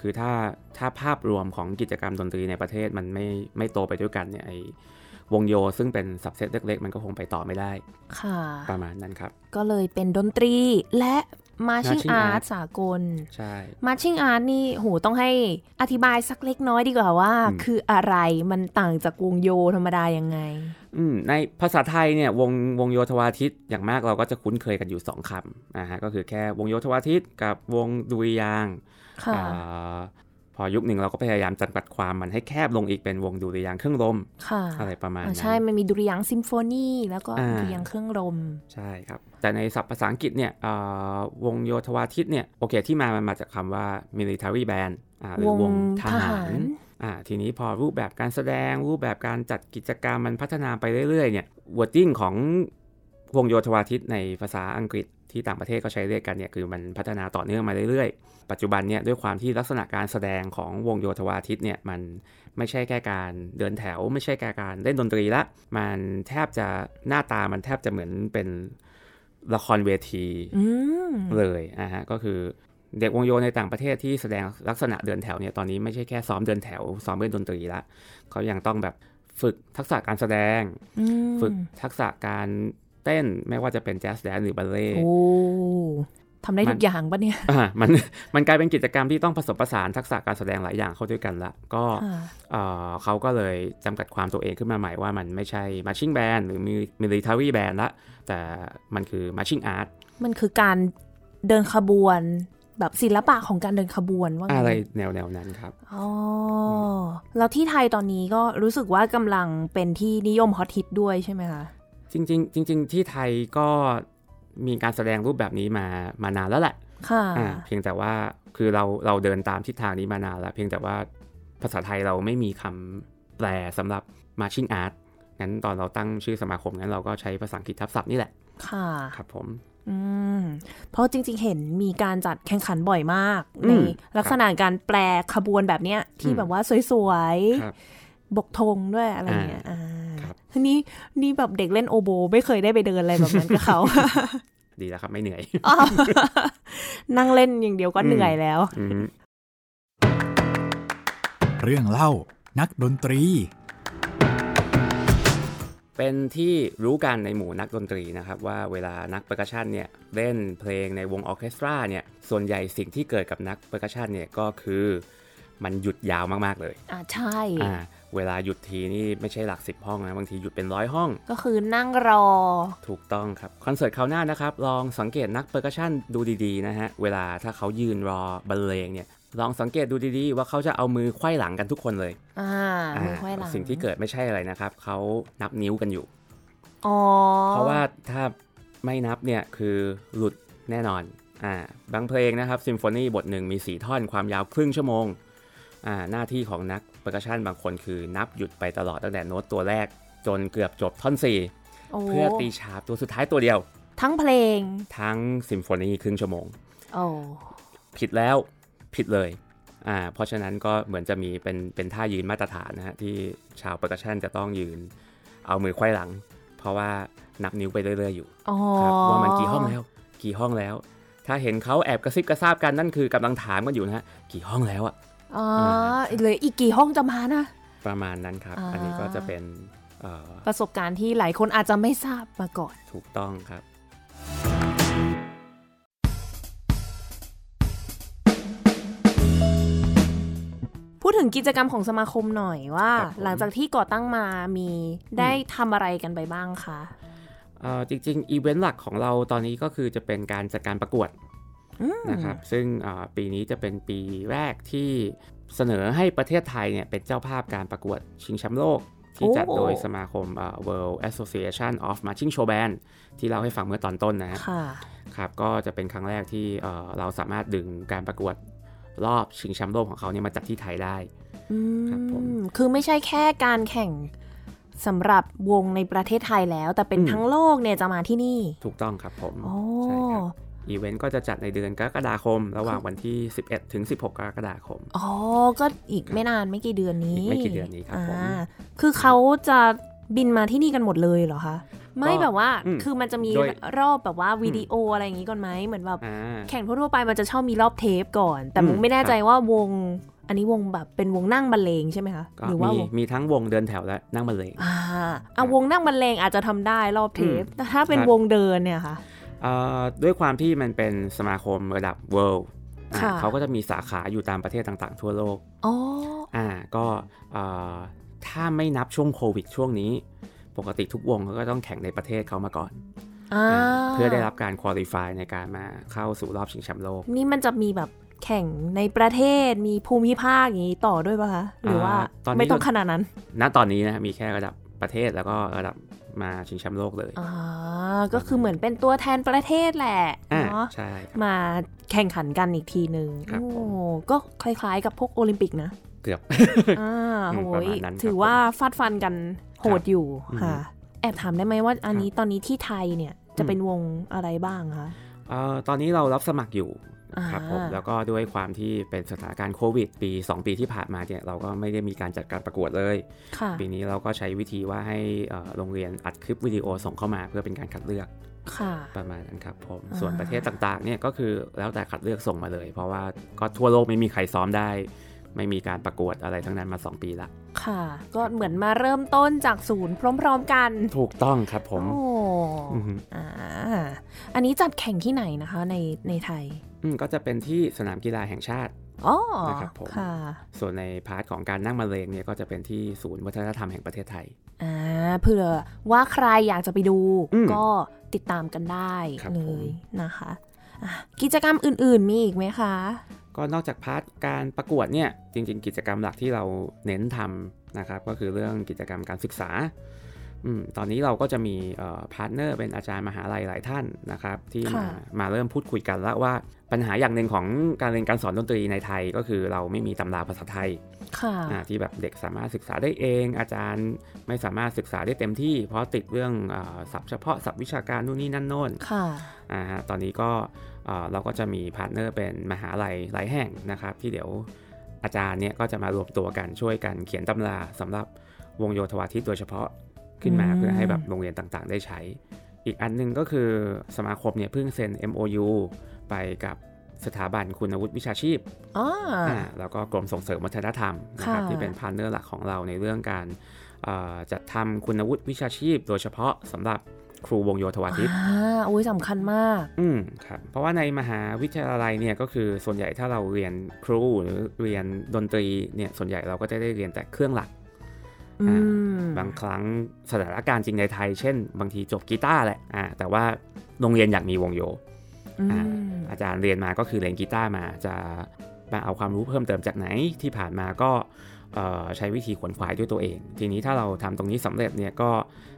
คือถ้าถ้าภาพรวมของกิจกรรมดนตรีในประเทศมันไม่ไม่โตไปด้วยกันเนี่ยไอ้ วงโยซึ่งเป็นสับเซตเล็ก ๆ มันก็คงไปต่อไม่ได้ ค่ะ ประมาณนั้นครับ ก็เลยเป็นดนตรีและมาชิ่ง Marching อาร์ต art สากล ใช่มาชิ่งอาร์ตนี่โหต้องให้อธิบายสักเล็กน้อยดีกว่าว่าอืมคืออะไรมันต่างจากวงโยธรรมดายังไง อืมในภาษาไทยเนี่ยวงวงโยธวาทิตอย่างมากเราก็จะคุ้นเคยกันอยู่ 2คำนะฮะก็คือแค่วงโยธวาทิตกับวงดุริยางค์ค่ะอ่า พอยุคหนึ่งเราก็พยายามจำกัดความมันให้แคบลงอีกเป็นวงดุริยางค์เครื่องลมค่ะอะไรประมาณอ่านั้นใช่ มันมีดุริยางค์ซิมโฟนีแล้วก็อ่าดุริยางค์เครื่องลมใช่ครับ แต่ในศัพท์ภาษาอังกฤษเนี่ยอ่าวงโยธวาทิตเนี่ยโอเคที่มามันมาจากคำว่า military band อ่าหรือววงงททหาหารรอ่าทีนี้พอรูปแบบการแสดงรูปแบบการจัดกิจกรรมมันพัฒนาไปเรื่อยๆเนี่ย wording ของวงโยธวาทิตในภาษาอังกฤษ ที่ต่างประเทศก็ใช้เรียกกันเนี่ยคือมันพัฒนาต่อเนื่องมาเรื่อยๆ ปัจจุบันเนี่ยด้วยความที่ลักษณะการแสดงของวงโยธวาทิตเนี่ยมันไม่ใช่แค่การเดินแถว ไม่ใช่แค่การเล่นดนตรีละ มันแทบจะหน้าตามันแทบจะเหมือนเป็นละครเวทีอืมเลยอะฮะก็คือเด็กวงโยในต่างประเทศที่แสดงลักษณะเดินแถวเนี่ยตอนนี้ไม่ใช่แค่ซ้อมเดินแถวซ้อมเล่นดนตรีละเขายังต้องแบบฝึกทักษะการแสดงอืมฝึกทักษะการ เต้นไม่ว่าจะเป็นแจ๊สแดนหรือบัลเล่ต์โอ้ทำได้มันทุกอย่างปะเนี่ยอ่ามันมันกลายเป็นกิจกรรมที่ต้องผสมผสานทักษะการแสดงหลายอย่างเข้าด้วยกันละ ก็ค่ะเอ่อเขาก็เลยจำกัดความตัวเองขึ้นมาใหม่ว่ามันไม่ใช่ marching band หรือ military band ละ แต่มันคือ marching art มันคือการเดินขบวนแบบศิลปะของการเดินขบวนว่างั้นอะไรแนวแนวๆนั้นครับ อ๋ออแล้วที่ไทยตอนนี้ก็รู้สึกว่ากำลังเป็นที่นิยมฮอตฮิตด้วยใช่ไหมคะ จริงๆจริงๆที่ไทยก็มีการแสดงรูปแบบนี้มามานานแล้วแหละค่ะอ่าเพียงแต่ว่าคือเราเราเดินตามทิศทางนี้มานานแล้ว เพียงแต่ว่าภาษาไทยเราไม่มีคำแปลสำหรับ marching art งั้นตอนเราตั้งชื่อสมาคมงั้นเราก็ใช้ภาษาอังกฤษทับศัพท์นี่แหละ ค่ะ ครับผมอืมเพราะจริงๆ เห็นมีการจัดแข่งขันบ่อยมากอืในมลักษณะการแปรขบวนแบบเนี้ยที่อืมแบบว่าสวยครับ โบกธงด้วยอะไรเงี้ยอ่าครับที นี้นี่แบบเด็กเล่นโอโบ ไม่เคยได้ไปเดินอะไรแบบนั้นกับเขา ดีแล้วครับไม่เหนื่อยอ้าวนั่งเล่นอย่างเดียวก็เหนื่อยแล้วอืมเรื่องเล่านักดนตรี เป็นที่รู้กันในหมู่นักดนตรีนะครับ ว่าเวลานัก percussion เนี่ยเล่นเพลงในวงออร์เคสตราเนี่ยส่วนใหญ่สิ่งที่เกิดกับนัก percussion เนี่ยก็คือมันหยุดยาวมาก ๆ เลย อ่าใช่อ่า เวลาหยุดทีนี่ไม่ใช่หลักสิบห้องนะ บางทีหยุดเป็นร้อยห้อง ก็คือนั่งรอ ถูกต้องครับ คอนเสิร์ตคราวหน้านะครับ ลองสังเกตนัก percussion ดูดีๆนะฮะ เวลาถ้าเขายืนรอบรรเลงเนี่ยลองสังเกตดูดีๆ ว่าเขาจะเอามือไขว้หลังกันทุกคนเลยอ่ามือไขว้หลังสิ่งที่เกิดไม่ใช่อะไรนะครับ เขานับนิ้วกันอยู่อ๋อเพราะว่าถ้าไม่นับเนี่ยคือหลุดแน่นอนอ่าบางเพลงนะครับซิมโฟนีบทหนึ่งมี 4 ท่อนความยาวครึ่งชั่วโมงอ่าหน้าที่ของนัก percussion บางคนคือนับหยุดไปตลอดตั้งแต่โน้ตตัวแรกจนเกือบจบท่อนโอ้4เพื่อตีฉาบตัวสุดท้ายตัวเดียว ทั้งเพลง ทั้งซิมโฟนีครึ่งชั่วโมงโอ้ผิดแล้วผิดเลยอ่าเพราะฉะนั้นก็เหมือนจะมีเป็นเป็นท่ายืนมาตรฐานนะฮะที่ชาว percussion จะต้องยืน เอามือไขว้หลัง เพราะว่านับนิ้วไปเรื่อยๆอยู่อ๋อครับว่ามันกี่ห้องแล้ว กี่ห้องแล้ว ถ้าเห็นเขาแอบกระซิบกระซาบกันนั่นคือกำลังถามกันอยู่นะฮะกี่ห้องแล้วอะ อ๋อเหลืออีกกี่ห้องจะมานะ ประมาณนั้นครับอ่าอันนี้ก็จะเป็นเอ่อประสบการณ์ที่หลายคนอาจจะไม่ทราบมาก่อน ถูกต้องครับ พูดถึงกิจกรรมของสมาคมหน่อยว่าครับผมหลังจากที่ก่อตั้งมามีได้ทำอะไรกันไปบ้างคะเอ่อจริงๆ อีเวนต์หลักของเราตอนนี้ก็คือจะเป็นการจัดการประกวดอืม นะครับซึ่งเอ่อปีนี้จะเป็นปีแรกที่เสนอให้ประเทศไทยเนี่ยเป็นเจ้าภาพการประกวดชิงแชมป์โลก ที่จัดโดยสมาคมเอ่อ World Association of Marching Show Band ที่เล่าให้ฟังเมื่อตอนต้นนะฮะค่ะครับก็จะเป็นครั้งแรกที่เอ่อเราสามารถดึงการประกวดรอบชิงแชมป์โลกของเขาเนี่ยมาจัดที่ไทยได้อืครับผมมคือไม่ใช่แค่การแข่งสำหรับวงในประเทศไทยแล้ว แต่เป็นอืมทั้งโลกเนี่ยจะมาที่นี่ ถูกต้องครับผมโอ้ใช่ครับ อีเวนต์ก็จะจัดในเดือนกรกฎาคม ระหว่างวันที่ 11 ถึง 16 กรกฎาคม อ๋อ ก็อีกไม่นานไม่กี่เดือนนี้อีกไม่กี่เดือนนี้ครับผมอ่าคือเขาจะบินมาที่นี่กันหมดเลยเหรอคะ ไม่แบบว่าอืมคือมันจะมีโดยรอบแบบว่าวิดีโออะไรอย่างนี้ก่อนไหมเหมือนแบบอ่าแข่งทั่วๆไปมันจะชอบมีรอบเทปก่อน แต่อืมมุกไม่แน่ใจครับว่าวงอันนี้วงแบบเป็นวงนั่งบรรเลงใช่ไหมคะก็หรือว่ามีวงมีทั้งวงเดินแถวและนั่งบรรเลงอ่าเอาวงนั่งบรรเลงอาจจะทำได้รอบเทปอืมแต่ถ้าเป็นครับวงเดินเนี่ยค่ะเอ่อ ด้วยความที่มันเป็นสมาคมระดับ world อะค่ะเขาก็จะมีสาขาอยู่ตามประเทศต่างๆ ทั่วโลกอ๋ออ่าก็เอ่อถ้าไม่นับช่วงโควิดช่วงนี้ ปกติทุกวงเขาก็ต้องแข่งในประเทศเขามาก่อนอ่าอ่าเพื่อได้รับการคุริฟายในการมาเข้าสู่รอบชิงแชมป์โลก นี่มันจะมีแบบแข่งในประเทศมีภูมิภาคอย่างนี้ต่อด้วยป่ะคะ หรือว่าอ่าตอนนี้ไม่ต้องขนาดนั้น ณตอนนี้นะมีแค่ระดับประเทศแล้วก็ระดับ มาชิงแชมป์โลกเลยอ่าก็คือเหมือนเป็นตัวแทนประเทศแหละอ่าเนาะใช่ครับมาแข่งขันกันอีกทีหนึ่งครับผมโอ้ก็คล้ายๆกับพวกโอลิมปิกนะ เกือบอ่าอืโหมประยมาณนั้นครับถือว่าฟาดฟันกันโหดอยู่อืมค่ะ แอบถามได้ไหมว่าอันนี้ครับตอนนี้ที่ไทยเนี่ยจะอืมเป็นวงอะไรบ้างคะเอ่อตอนนี้เรารับสมัครอยู่อ่า ครับผมแล้วก็ด้วยความที่เป็นสถานการณ์โควิด ปี 2 ปีที่ผ่านมาเนี่ยเราก็ไม่ได้มีการจัดการประกวดเลยค่ะปีนี้เราก็ใช้วิธีว่าให้เอ่อโรงเรียนอัดคลิปวิดีโอส่งเข้ามาเพื่อเป็นการคัดเลือกค่ะประมาณนั้นครับผมอ่าส่วนประเทศต่างๆเนี่ยก็คือแล้วแต่คัดเลือกส่งมาเลย เพราะว่าก็ทั่วโลกไม่มีใครซ้อมได้ ไม่มีการประกวดอะไรทั้งนั้นมา 2 ปีละค่ะ ก็เหมือนมาเริ่มต้นจากศูนย์พร้อม ๆ กัน ถูกต้องครับผมโอ้อือฮึอ่าอันนี้จัดแข่งที่ไหนนะคะในในไทยอืม ก็จะเป็นที่สนามกีฬาแห่งชาติอ๋อนะครับผมค่ะส่วนในพาร์ทของการนั่งมาเลงเนี่ยก็จะเป็นที่ศูนย์วัฒนธรรมแห่งประเทศไทยอ่าเผื่อว่าใครอยากจะไปดูอืมก็ติดตามกันได้ครับผมเลยนะคะอะกิจกรรมอื่น ๆ มีอีกไหมคะ ก็นอกจาก part การประกวดเนี่ยจริง ๆ กิจกรรมหลักที่เราเน้นทำนะครับก็คือเรื่องกิจกรรมการศึกษาอม ตอนนี้เราก็จะมี partner เป็นอาจารย์มหาลัยหลายท่านนะครับ ที่มาค่ะมาเริ่มพูดคุยกันแล้วว่าปัญหาอย่างหนึ่งของการเรียนการสอนดนตรีในไทยก็คือเราไม่มีตำราภาษาไทยค่ะอ่าที่แบบเด็กสามารถศึกษาได้เอง อาจารย์ไม่สามารถศึกษาได้เต็มที่ เพราะติดเรื่องอาศัพท์เฉพาะศัพท์วิชาการนู่นนี่นั่นโน่นค่ะอ่าฮะตอนนี้ก็เอ่อเราก็จะมี partner เป็นมหาลัยหลายแห่งนะครับ ที่เดี๋ยวอาจารย์เนี่ยก็จะมารวมตัวกันช่วยกันเขียนตำราสำหรับวงโยธวาทิตโดยเฉพาะ ขึ้นมาอืมเพื่อให้แบบโรงเรียนต่างๆ ได้ใช้ อีกอันหนึ่งก็คือสมาคมเนี่ยเพิ่งเซ็น MOU ไปกับสถาบันคุณวุฒิวิชาชีพอ๋อออ่าแล้วก็กรมส่งเสริมวัฒนธรรมนะครับค่ะที่เป็น partner หลักของเราในเรื่องการเอ่อจัดทำคุณวุฒิวิชาชีพ โดยเฉพาะสำหรับครูวงโยธวาทิตอ่าโอ้ยสำคัญมาก อืมครับ เพราะว่าในมหาวิทยาลัยเนี่ยก็คือส่วนใหญ่ถ้าเราเรียนครูหรือเรียนดนตรีเนี่ยส่วนใหญ่เราก็จะได้เรียนแต่เครื่องหลักอือ่าม บางครั้งสถานการณ์จริงในไทย เช่น บางทีจบกีตาร์แหละอ่าแต่ว่าโรงเรียนอยากมีวงโยอือ่ามอาจารย์เรียนมาก็คือเรียนกีตาร์มาจะมาเอาความรู้เพิ่มเติมจากไหนที่ผ่านมาก็เอ่อใช้วิธีขวนขวายด้วยตัวเอง ทีนี้ถ้าเราทำตรงนี้สำเร็จเนี่ยก็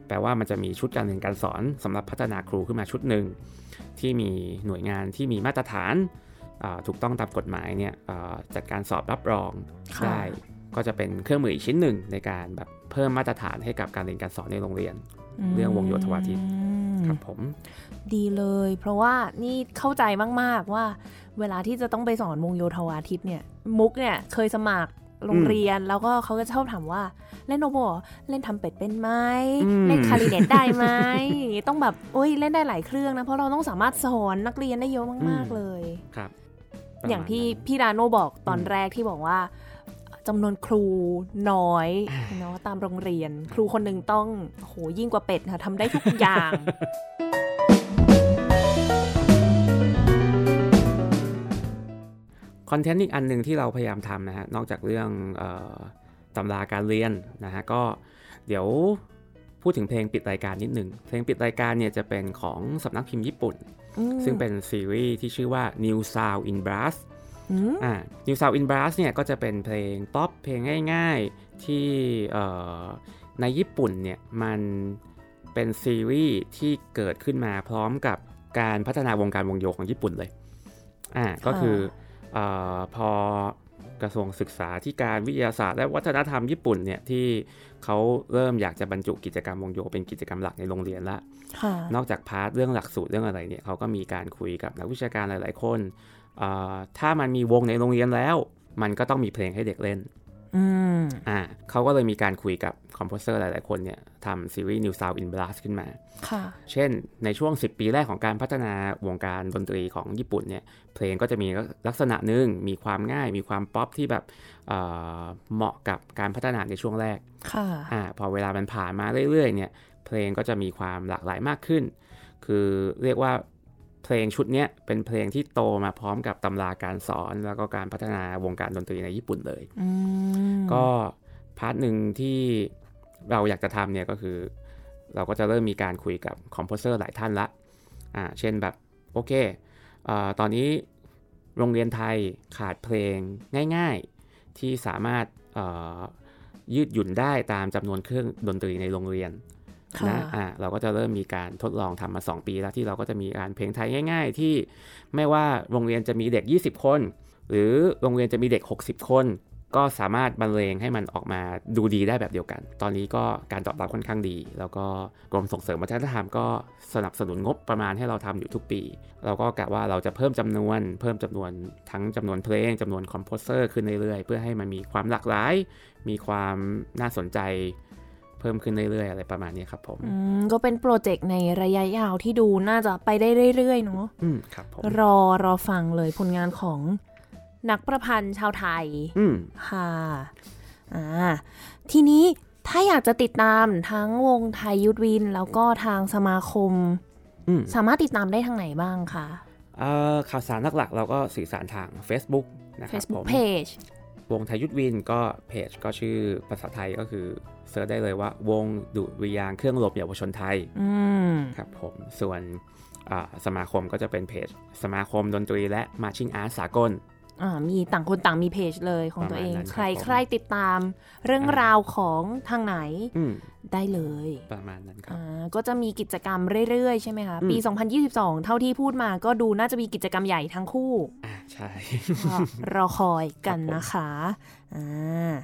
แปลว่ามันจะมีชุดการเรียนการสอนสำหรับพัฒนาครูขึ้นมาชุดหนึ่งที่มีหน่วยงานที่มีมาตรฐานอ่าถูกต้องตามกฎหมายเนี่ยอ่าจัดการสอบรับรองค่ะได้ ก็จะเป็นเครื่องมืออีกชิ้นหนึ่งในการแบบเพิ่มมาตรฐานให้กับการเรียนการสอนในโรงเรียน เรื่องวงโยธวาทิตอืมครับผม ดีเลย เพราะว่านี่เข้าใจมาก ๆ ว่า เวลาที่จะต้องไปสอนวงโยธวาทิตเนี่ย มุกเนี่ยเคยสมัครโรงเรียนแล้วก็เขาก็ชอบถามว่าเล่นโนโบเล่นทำเป็ดเป็นไหมอืมเล่นคาริเนตได้ไหมอย่างงี้ต้องแบบโอ้ยเล่นได้หลายเครื่องนะเพราะเราต้องสามารถสอนนักเรียนได้เยอะมาก ๆเลยครับ อย่างที่ประมณนั้นพี่ดาโนบอกตอนแรกที่บอกว่า จำนวนครูน้อยเนาะตามโรงเรียน ครูคนหนึ่งต้องโหยิ่งกว่าเป็ดค่ะทำได้ทุกอย่างคอนเทนต์อีกอันหนึ่งที่เราพยายามทำนะฮะ นอกจากเรื่องเออตำราการเรียนนะฮะ ก็เดี๋ยวพูดถึงเพลงปิดรายการนิดหนึ่ง เพลงปิดรายการเนี่ยจะเป็นของสำนักพิมพ์ญี่ปุ่นอืมซึ่งเป็นซีรีส์ที่ชื่อว่า New Sound in Brass อืมอ่า New Sound in Brass เนี่ยก็จะเป็นเพลงป๊อปเพลงง่ายๆ ที่เอ่อในญี่ปุ่นเนี่ยมันเป็นซีรีส์ที่เกิดขึ้นมาพร้อมกับการพัฒนาวงการวงโยของญี่ปุ่นเลย อ่า ก็คือเออพอกระทรวงศึกษาธิการวิทยาศาสตร์และวัฒนธรรมญี่ปุ่นเนี่ยที่เขาเริ่มอยากจะบรรจุกิจกรรมวงโยเป็นกิจกรรมหลักในโรงเรียนละค่ะนอกจาก part เรื่องหลักสูตรเรื่องอะไรเนี่ยเขาก็มีการคุยกับนักวิชาการหลาย ๆ คนเอ่อ ถ้ามันมีวงในโรงเรียนแล้ว มันก็ต้องมีเพลงให้เด็กเล่นอืมอ่าเขาก็เลยมีการคุยกับคอมโพเซอร์หลาย ๆ คนเนี่ยทำซีรีส์ New Sound in Blast ขึ้นมาค่ะเช่นในช่วง 10 ปีแรกของการพัฒนาวงการดนตรีของญี่ปุ่นเนี่ย เพลงก็จะมีลักษณะหนึ่งมีความง่าย มีความป๊อปที่แบบเอ่อเหมาะกับการพัฒนาในช่วงแรกค่ะอ่าพอเวลามันผ่านมาเรื่อย ๆ เนี่ย เพลงก็จะมีความหลากหลายมากขึ้น คือเรียกว่า เพลงชุดเนี้ยเป็นเพลงที่โตมาพร้อมกับตำราการสอน แล้วก็การพัฒนาวงการดนตรีในญี่ปุ่นเลยอืมก็ part หนึ่งที่เราอยากจะทำเนี่ยก็คือ เราก็จะเริ่มมีการคุยกับ composer หลายท่านละอ่าเช่นแบบโอเคเออตอนนี้โรงเรียนไทยขาดเพลงง่ายๆที่สามารถเอ่อยืดหยุ่นได้ตามจำนวนเครื่องดนตรีในโรงเรียนค่ะ นะอ่าเราก็จะเริ่มมีการทดลองทำมา 2 ปีแล้วที่เราก็จะมีการเพลงไทยง่าย ๆ ที่ไม่ว่าโรงเรียนจะมีเด็ก 20 คน หรือโรงเรียนจะมีเด็ก 60 คน ก็สามารถบรรเลงให้มันออกมาดูดีได้แบบเดียวกัน ตอนนี้ก็การตอบรับค่อนข้างดี แล้วก็กรมส่งเสริมวัฒนธรรมก็สนับสนุนงบประมาณให้เราทำอยู่ทุกปี เราก็กะว่าเราจะเพิ่มจำนวน เพิ่มจำนวนทั้งจำนวนเพลงจำนวนคอมโพเซอร์ขึ้นเรื่อยๆเพื่อให้มันมีความหลากหลาย มีความน่าสนใจ พิ่มขึ้นเรื่อยๆอะไรประมาณนี้ครับผมอืมก็เป็นโปรเจกต์ในระยะยาวที่ดูน่าจะไปได้เรื่อยๆเนาะอืมครับผมรอรอฟังเลยผลงานของนักประพันธ์ชาวไทย อืมค่ะอ่าทีนี้ถ้าอยากจะติดตามทั้งวงไทยยุทธวิน แล้วก็ทางสมาคมอืมสามารถติดตามได้ทางไหนบ้างคะเอ่อข่าวสารหลักๆ เราก็สื่อสารทาง Facebook นะครับ Facebook ผม Page วงไทยยุทธวินก็เพจก็ชื่อภาษาไทยก็คือ เซิร์ชได้เลยว่า วงดุริยางค์เครื่องรบเยาวชนไทยอืมครับผมส่วนอ่าสมาคมก็จะเป็นเพจ สมาคมดนตรีและมาชิ่งอาร์ตสากลอ่ามีต่างคนต่างมีเพจเลยของตัวเองประมาณนั้นใครครับผมใครติดตามเรื่องอ่ารราวของทางไหนอืมได้เลย ประมาณนั้นครับอ่าก็จะมีกิจกรรมเรื่อยๆ ใช่ไหมคะอืมปี 2022 เท่าที่พูดมาก็ดูน่าจะมีกิจกรรมใหญ่ทั้งคู่อ่าใช่ก็รอคอยกันนะคะอ่า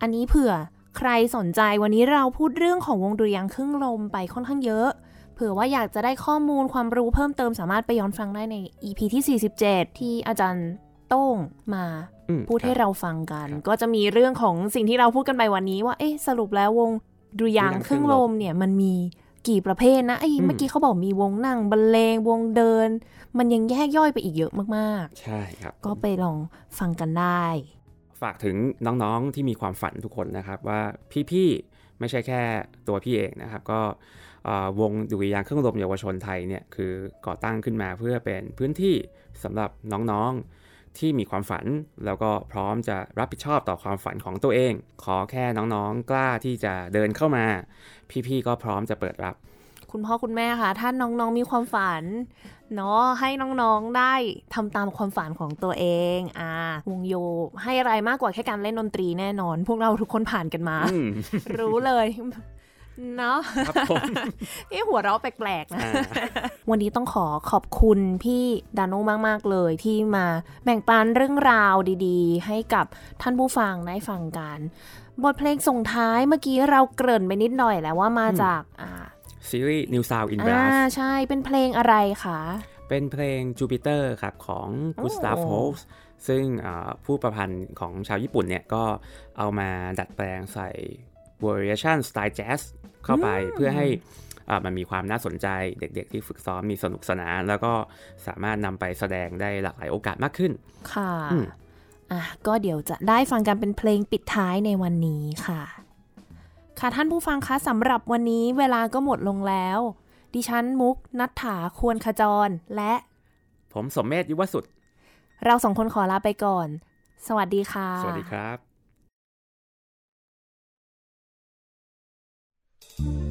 อันนี้เผื่อ ใครสนใจวันนี้เราพูดเรื่องของวงดุริยางค์ครึ่งลมไปค่อนข้างเยอะ เผื่อว่าอยากจะได้ข้อมูลความรู้เพิ่มเติมสามารถไปย้อนฟังได้ใน EP ที่ 47 ที่อาจารย์โต้งมาอืมพูดให้ครับเราฟังกันครับก็จะมีเรื่องของสิ่งที่เราพูดกันไปวันนี้ว่าเอ๊ะสรุปแล้ววงดุริยางค์เครื่องลมเนี่ยมันมีกี่ประเภทนะไอ้ยอืมเมื่อกี้เขาบอกมีวงนั่งบรรเลงวงเดิน มันยังแยกย่อยไปอีกเยอะมากใช่ครับๆก็ไปลองฟังกันได้ ฝากถึงน้องๆที่มีความฝันทุกคนนะครับ ว่าพี่ๆไม่ใช่แค่ตัวพี่เองนะครับ ก็วงดุริยางค์เครื่องรมเยาวชนไทยเนี่ยคือก่อตั้งขึ้นมาเพื่อเป็นพื้นที่สำหรับน้องๆที่มีความฝัน แล้วก็พร้อมจะรับผิดชอบต่อความฝันของตัวเอง ขอแค่น้องๆกล้าที่จะเดินเข้ามา พี่ๆก็พร้อมจะเปิดรับ คุณพ่อคุณแม่คะถ้าน้องๆมีความฝันเนาะให้น้องๆได้ทำตามความฝันของตัวเองอ่าวงโยให้อะไรมากกว่าแค่การเล่นดนตรีแน่นอน พวกเราทุกคนผ่านกันมาอืมรู้เลยเนาะครับผมเอ้หัวเราะแปลกๆนะอ่าวันนี้ต้องขอขอบคุณพี่ดาโนมากๆเลยที่มาแบ่งปันเรื่องราวดีๆ ให้กับท่านผู้ฟังได้ฟังกัน บทเพลงส่งท้ายเมื่อกี้เราเกริ่นไปนิดหน่อยแล้วว่ามาจากอ่า ซีรีส์ New Sound in อ่า Brass ใช่เป็นเพลงอะไรคะ เป็นเพลง Jupiter ครับ ของ Gustav โอ้ Holst ซึ่งอ่าผู้ประพันธ์ของชาวญี่ปุ่นเนี่ย ก็เอามาดัดแปลงใส่ variation สไตล์ jazz เข้าไปเพื่อให้อ่ามันมีความน่าสนใจเด็กๆที่ฝึกซ้อมมีสนุกสนาน แล้วก็สามารถนำไปแสดงได้หลากหลายโอกาสมากขึ้น ค่ะอืมอะ ก็เดี๋ยวจะได้ฟังกันเป็นเพลงปิดท้ายในวันนี้ค่ะ ค่ะท่านผู้ฟังคะสำหรับวันนี้เวลาก็หมดลงแล้ว ดิฉันมุกนัฐถาควรขจร และ ผมสมเมธยุวสุด เราสองคนขอลาไปก่อน สวัสดีค่ะ สวัสดีครับ Gen C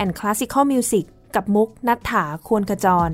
and Classical Music กับมุกนัฐถาควรขจร